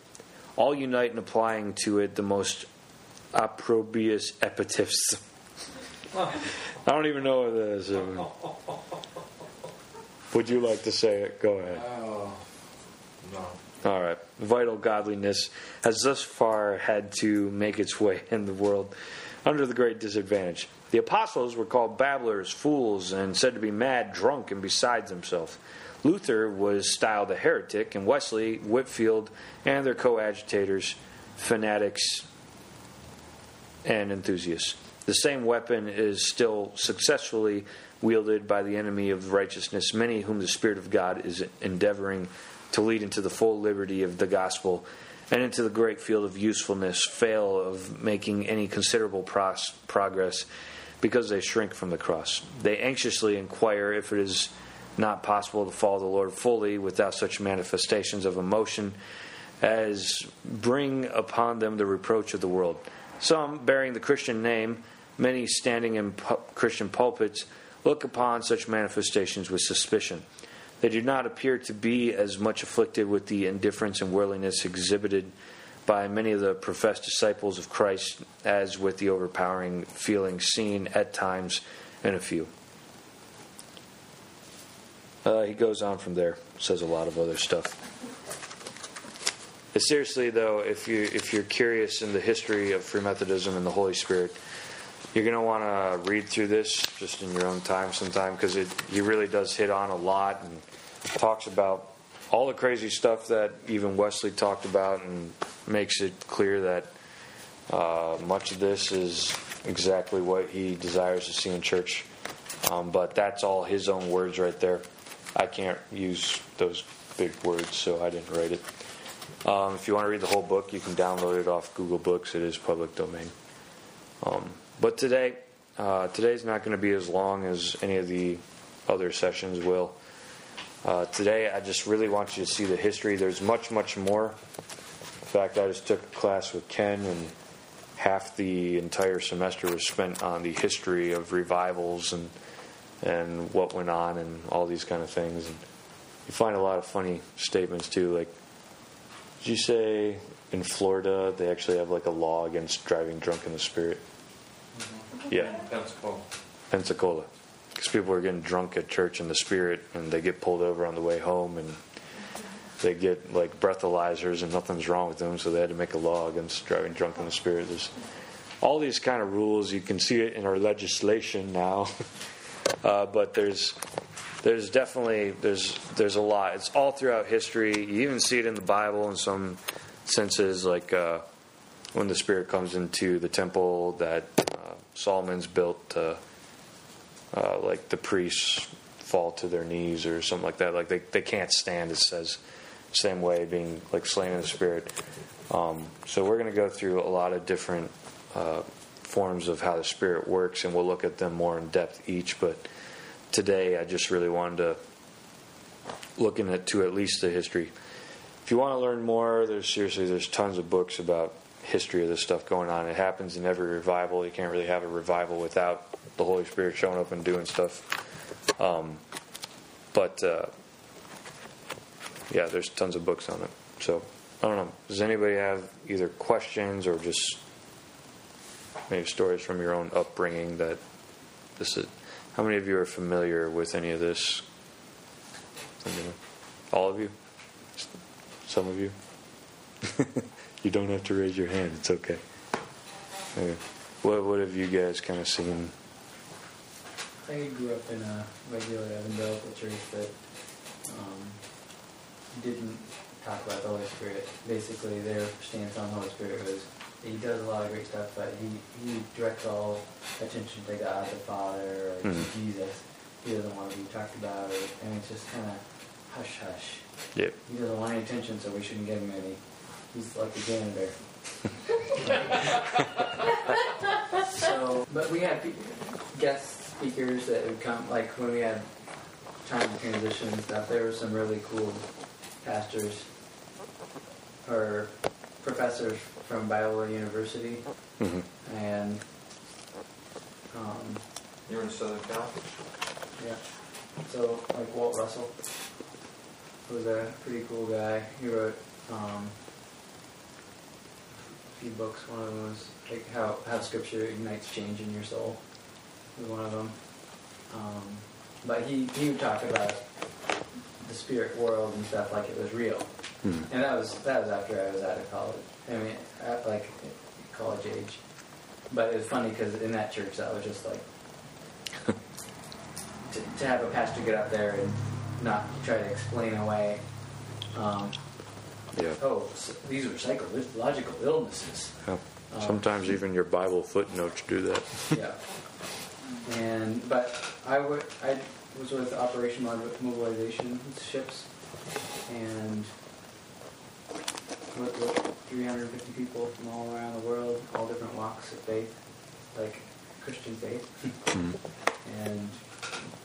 B: All unite in applying to it the most opprobrious epithets. I don't even know what that is. Would you like to say it? Go ahead.
D: Oh, no.
B: All right. Vital godliness has thus far had to make its way in the world under the great disadvantage. The apostles were called babblers, fools, and said to be mad, drunk, and beside themselves. Luther was styled a heretic, and Wesley, Whitefield, and their coadjutors, fanatics and enthusiasts. The same weapon is still successfully wielded by the enemy of righteousness, many whom the Spirit of God is endeavoring to lead into the full liberty of the gospel and into the great field of usefulness, fail of making any considerable pros- progress because they shrink from the cross. They anxiously inquire if it is not possible to follow the Lord fully without such manifestations of emotion as bring upon them the reproach of the world. Some, bearing the Christian name, many standing in pu- Christian pulpits, look upon such manifestations with suspicion. They do not appear to be as much afflicted with the indifference and worldliness exhibited by many of the professed disciples of Christ as with the overpowering feeling seen at times in a few. Uh, he goes on from there, says a lot of other stuff. Seriously, though, if you if you're curious in the history of Free Methodism and the Holy Spirit, you're going to want to read through this just in your own time sometime because it he really does hit on a lot and talks about all the crazy stuff that even Wesley talked about and makes it clear that uh, much of this is exactly what he desires to see in church. Um, but that's all his own words right there. I can't use those big words, so I didn't write it. Um, if you want to read the whole book, you can download it off Google Books. It is public domain. Um, but today, uh, today's not going to be as long as any of the other sessions will. Uh, today, I just really want you to see the history. There's much, much more. In fact, I just took a class with Ken, and half the entire semester was spent on the history of revivals and and what went on and all these kind of things. And you find a lot of funny statements too, like did you say in Florida they actually have like a law against driving drunk in the spirit? Yeah,
D: Pensacola.
B: Pensacola. Because people are getting drunk at church in the spirit and they get pulled over on the way home and they get like breathalyzers and nothing's wrong with them, so they had to make a law against driving drunk in the spirit. There's all these kind of rules. You can see it in our legislation now, uh, but there's there's definitely there's there's a lot. It's all throughout history. You even see it in the Bible in some senses, like uh, when the Spirit comes into the temple that Solomon's built. Uh, uh, like the priests fall to their knees or something like that. Like they, they can't stand. It says same way being like slain in the spirit. Um, so we're going to go through a lot of different uh, forms of how the spirit works, and we'll look at them more in depth each. But today, I just really wanted to look into to at least the history. If you want to learn more, there's seriously there's tons of books about history of this stuff going on. It happens in every revival. You can't really have a revival without the Holy Spirit showing up and doing stuff. Um, but uh, yeah, there's tons of books on it. So I don't know. Does anybody have either questions or just maybe stories from your own upbringing that this is? How many of you are familiar with any of this? All of you? Some of you? you don't have to raise your hand. It's okay. okay. What What have you guys kind of seen?
F: I grew up in a regular evangelical church that um, didn't talk about the Holy Spirit. Basically, their stance on the Holy Spirit was he does a lot of great stuff, but he, he directs all attention to God the Father or
B: Mhm.
F: Jesus. He doesn't want to be talked about, or, and it's just kind of hush hush.
B: Yep.
F: He doesn't want any attention, so we shouldn't give him any. He's like a janitor. so, but we had guest speakers that would come, like when we had time to transition and stuff. There were some really cool pastors or professors from Biola University,
B: hmm
F: and um,
D: You're in Southern Cal?
F: yeah. So like Walt Russell was a pretty cool guy. He wrote um, a few books. One of them was like how how Scripture ignites change in your soul. Was one of them. Um, but he he would talk about the spirit world and stuff like it was real.
B: Mhm.
F: And that was that was after I was out of college. I mean, at like college age. But it was funny because in that church, that was just like to, to have a pastor get up there and not try to explain away. Um,
B: Yeah.
F: oh, s these are psychological illnesses.
B: Yeah.
F: Um,
B: Sometimes even your Bible footnotes do that.
F: yeah. And but I I was with Operation Mobilization ships, and with, with 350 people from all around the world, all different walks of faith, like Christian faith,
B: Mhm.
F: and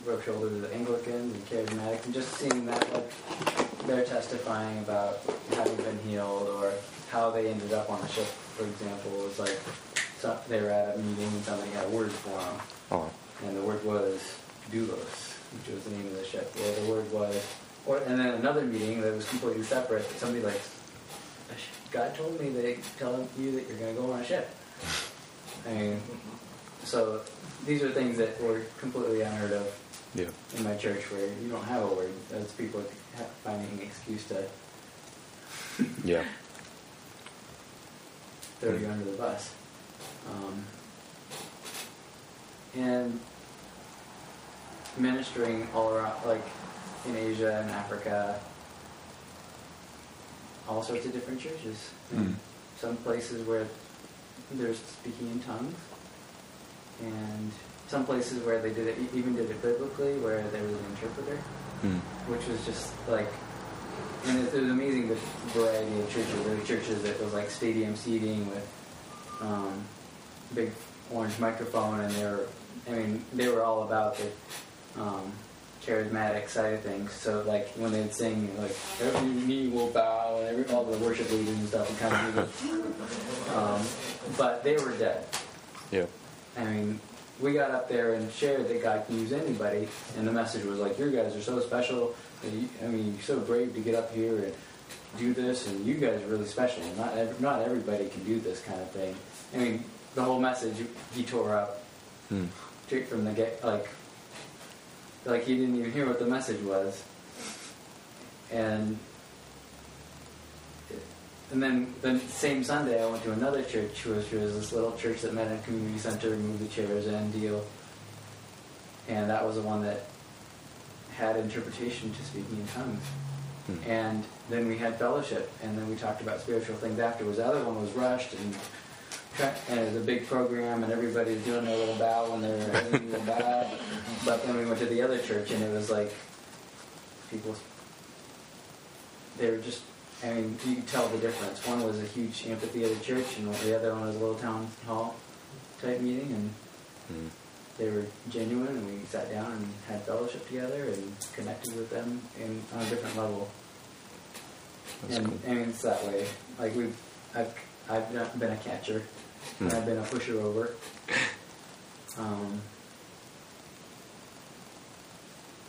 F: rub shoulders with the Anglicans and Charismatics, and just seeing that, like, they're testifying about having been healed or how they ended up on the ship, for example, was like so they were at a meeting and somebody had a word for them,
B: Oh,
F: and the word was doulos, which was the name of the ship. Or the word was, or and then another meeting that was completely separate. Somebody like, God told me they tell you that you're going to go on a ship. I mean, so these are things that were completely unheard of
B: Yeah.
F: in my church, where you don't have a word. Those people finding an excuse to
B: Yeah.
F: throw you under the bus. Um, and ministering all around, like in Asia and Africa, all sorts of different churches.
B: Mm.
F: Some places where there's speaking in tongues, and some places where they did it, even did it biblically, where there was an interpreter
B: Mm.
F: which was just like, and it, it was amazing the variety of churches. There were churches that was like stadium seating with um, big orange microphone, and they were, I mean, they were all about the um, charismatic side of things. So like when they'd sing, like every knee will bow, and every, all the worship leaders and stuff, and kind of, um, but they were dead.
B: Yeah.
F: I mean, we got up there and shared that God can use anybody, and the message was like, "You guys are so special. and you- I mean, you're so brave to get up here and do this, and you guys are really special. Not ev- not everybody can do this kind of thing." I mean, the whole message he tore up
B: Mm.
F: straight from the get, like, like he didn't even hear what the message was, and. And then the same Sunday, I went to another church, which was this little church that met in a community center, moved the chairs and deal. And that was the one that had interpretation to speaking in tongues.
B: Hmm.
F: And then we had fellowship, and then we talked about spiritual things afterwards. The other one was rushed, and and it was a big program, and everybody was doing their little bow when they were having a bow. But then we went to the other church, and it was like people they were just I mean, you could tell the difference. One was a huge amphitheater church, and the other one was a little town hall type meeting, and
B: Mm.
F: they were genuine, and we sat down and had fellowship together and connected with them in, on a different level.
B: That's
F: and
B: cool.
F: I mean, it's that way. Like we, I've I've been a catcher, and
B: Hmm.
F: I've been a pusher over. Um,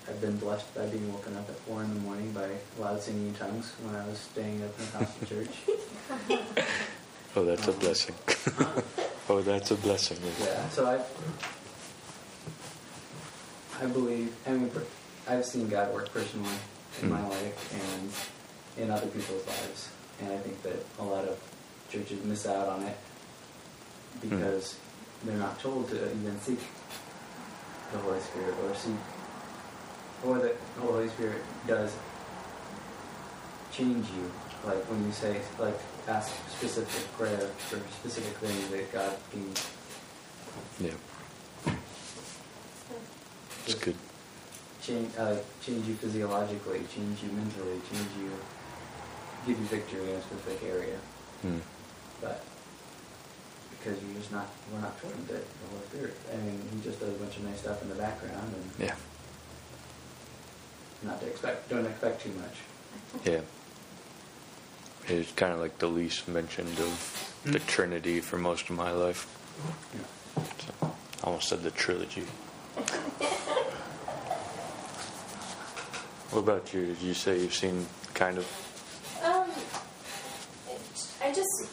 F: I've been blessed by being woken up at four in the morning by loud singing tongues when I was staying at the Pentecostal church.
B: Oh, that's a blessing. oh, that's a blessing.
F: Yeah, so I, I believe, I mean, I've seen God work personally in my
B: Hmm.
F: life and in other people's lives, and I think that a lot of churches miss out on it because they're not told to even seek the Holy Spirit or seek, or the Holy Spirit does change you. Like when you say, like, ask specific prayer for specific things that God can
B: Yeah. It's good.
F: change, uh, change you physiologically, change you mentally, change you, give you victory in a specific area.
B: Mm.
F: But because you're just not, we're not trained that the Holy Spirit. I mean, He just does a bunch of nice stuff in the background, and
B: Yeah.
F: Not to expect, don't expect too much.
B: Yeah. It's kind of like the least mentioned of hmm. the Trinity for most of my life.
F: Yeah.
B: So, I almost said the trilogy. what about you? Did you say you've seen kind of?
C: Um, it- I just,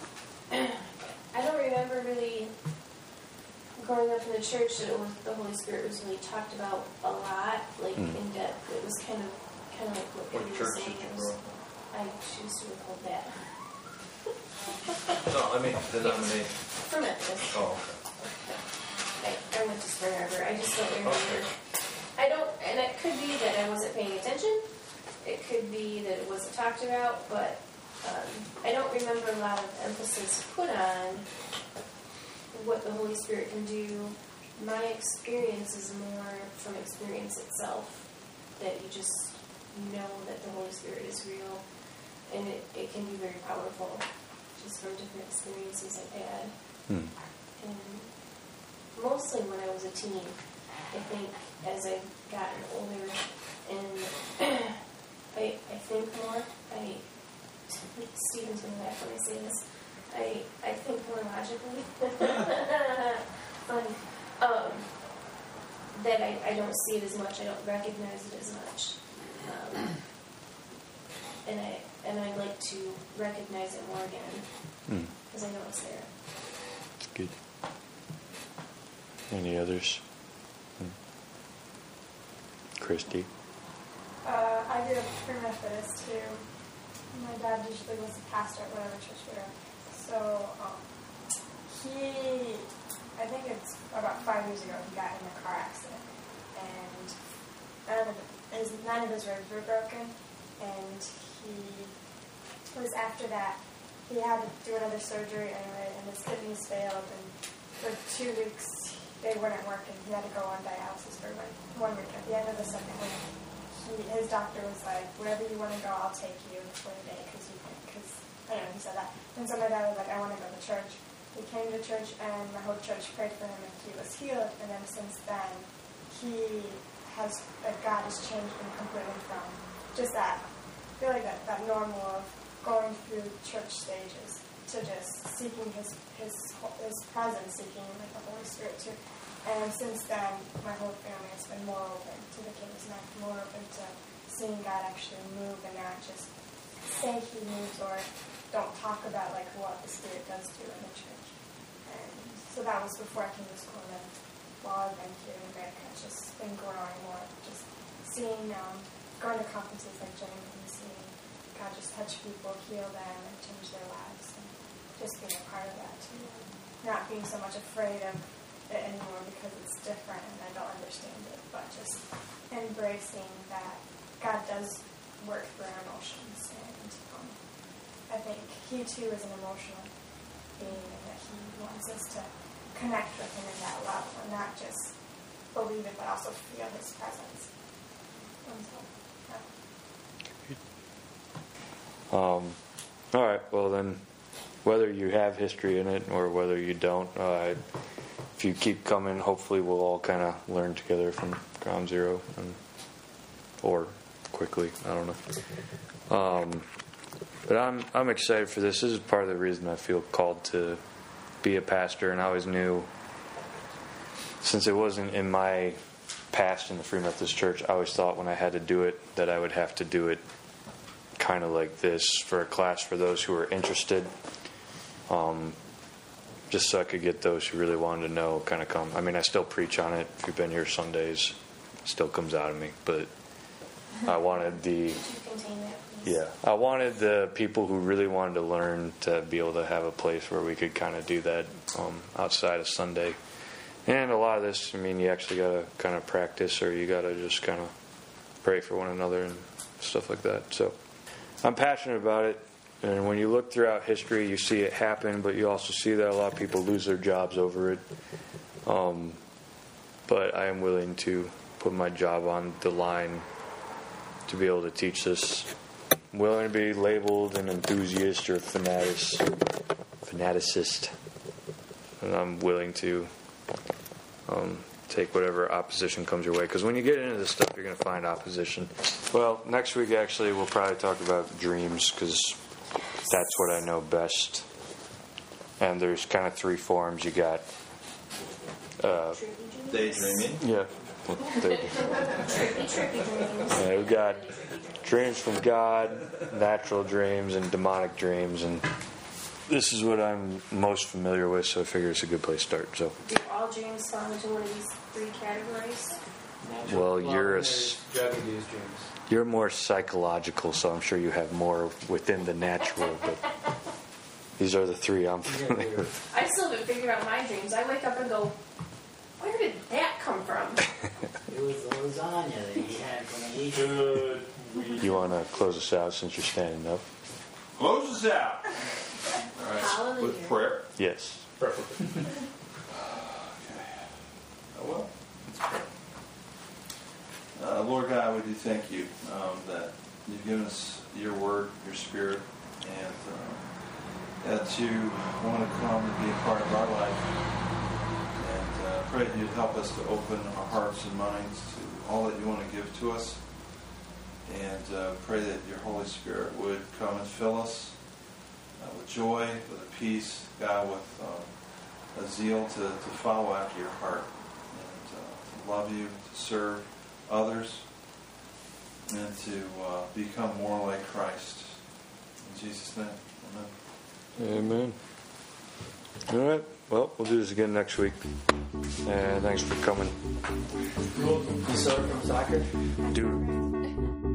C: I don't remember really growing up in the it was, the Holy Spirit was really talked about a lot, like
B: Mm.
C: in depth. It was kind of, kind of like what
D: What
C: Peter
D: church
C: was
D: did
C: saying.
D: you
C: It was, I choose to withhold that.
D: No, I mean, denomination.
C: For Methodist.
D: Oh,
C: I, I went to Spring Arbor. I just don't remember. I don't, and it could be that I wasn't paying attention. It could be that it wasn't talked about, but um, I don't remember a lot of emphasis put on what the Holy Spirit can do. My experience is more from experience itself, that you just know that the Holy Spirit is real, and it, it can be very powerful, just from different experiences I've had.
B: Hmm.
C: And mostly when I was a teen. I think as I've gotten older and I, I think more, I, Stephen's going to laugh when I say this, I, I think more logically. Funny. Um, that I, I don't see it as much, I don't recognize it as much. Um, and I and I like to recognize it more again
B: Hmm.
C: because I know it's there.
B: Good. Any others? Hmm. Christy.
G: Uh, I grew up Free Methodist too. My dad usually was a pastor at whatever church we were. at. So um, he, I think it's about five years ago, he got in a car accident, and none of his, none of his ribs were broken, and he was after that he had to do another surgery anyway, and his kidneys failed, and for two weeks they wouldn't work, and he had to go on dialysis for like one week. At the end of the second week, he, his doctor was like, "Wherever you want to go, I'll take you for a day because you because I don't know." He said that, and so my dad was like, "I want to go to church." He came to church, and my whole church prayed for him, and he was healed. And then since then, he has like God has changed him completely from just that I feel like that, that normal of going through church stages to just seeking his his his presence, seeking like the Holy Spirit too. And since then, my whole family has been more open to the King's Knife, more open to seeing God actually move and not just say He moves or don't talk about like what the Spirit does do in the church. So that was before I came to school. And while I've been here in America, it's just been growing more, just seeing, um, going to conferences like James and seeing God just touch people, heal them, and change their lives, and just being a part of that too. Not being so much afraid of it anymore because it's different and I don't understand it, but just embracing that God does work through our emotions, and um, I think He too is an emotional being, and that He wants us to connect with Him in that level, and not just believe it, but also feel His presence.
B: Um, all right. Well, then, whether you have history in it or whether you don't, uh, if you keep coming, hopefully we'll all kind of learn together from ground zero, and, or quickly. I don't know. Um, but I'm I'm excited for this. This is part of the reason I feel called to be a pastor, and I always knew since it wasn't in my past in the Free Methodist Church, I always thought when I had to do it that I would have to do it kind of like this for a class for those who are interested. Um, just so I could get those who really wanted to know kind of come. I mean, I still preach on it. If you've been here Sundays, it still comes out of me. But I wanted the
C: Could you contain that, please?
B: Yeah, I wanted the people who really wanted to learn to be able to have a place where we could kind of do that um, outside of Sunday. And a lot of this, I mean, you actually got to kind of practice, or you got to just kind of pray for one another and stuff like that. So I'm passionate about it. And when you look throughout history, you see it happen, but you also see that a lot of people lose their jobs over it. Um, but I am willing to put my job on the line to be able to teach this. I'm willing to be labeled an enthusiast or fanatic, fanaticist, and I'm willing to um, take whatever opposition comes your way. Because when you get into this stuff, you're going to find opposition. Well, next week actually, we'll probably talk about dreams because that's what I know best. And there's kind of three forms. You got, uh,
D: Daydreaming.
B: yeah, well, they-
C: Trippy, trippy dreams.
B: yeah, we got dreams from God, natural dreams, and demonic dreams, and this is what I'm most familiar with. So I figure it's a good place to start. So,
C: Do all dreams fall into one of these three categories?
B: well, you're a
F: there's
B: s-
F: drug-induced dreams.
B: you're more psychological, so I'm sure you have more within the natural. But these are the three I'm familiar with.
C: I still haven't figured out my dreams. I wake up and go, where did that come from?
H: It was lasagna that he had when he ate.
E: Good.
B: You want to close us out since you're standing up?
D: Close us out. All right.
C: Hallelujah.
D: With prayer.
B: Yes.
E: Perfect.
D: Oh, well. Let's pray. Uh, Lord God, we do thank you um, that you've given us your word, your spirit, and uh, that you want to come and be a part of our life. Pray that you'd help us to open our hearts and minds to all that you want to give to us. And uh, pray that your Holy Spirit would come and fill us uh, with joy, with a peace, God, with um, a zeal to, to follow after your heart and uh, to love you, to serve others, and to uh, become more like Christ. In Jesus' name, amen.
B: Amen. All right. Well, we'll do this again next week. And thanks for coming.
F: You saw it from soccer?
B: Dude,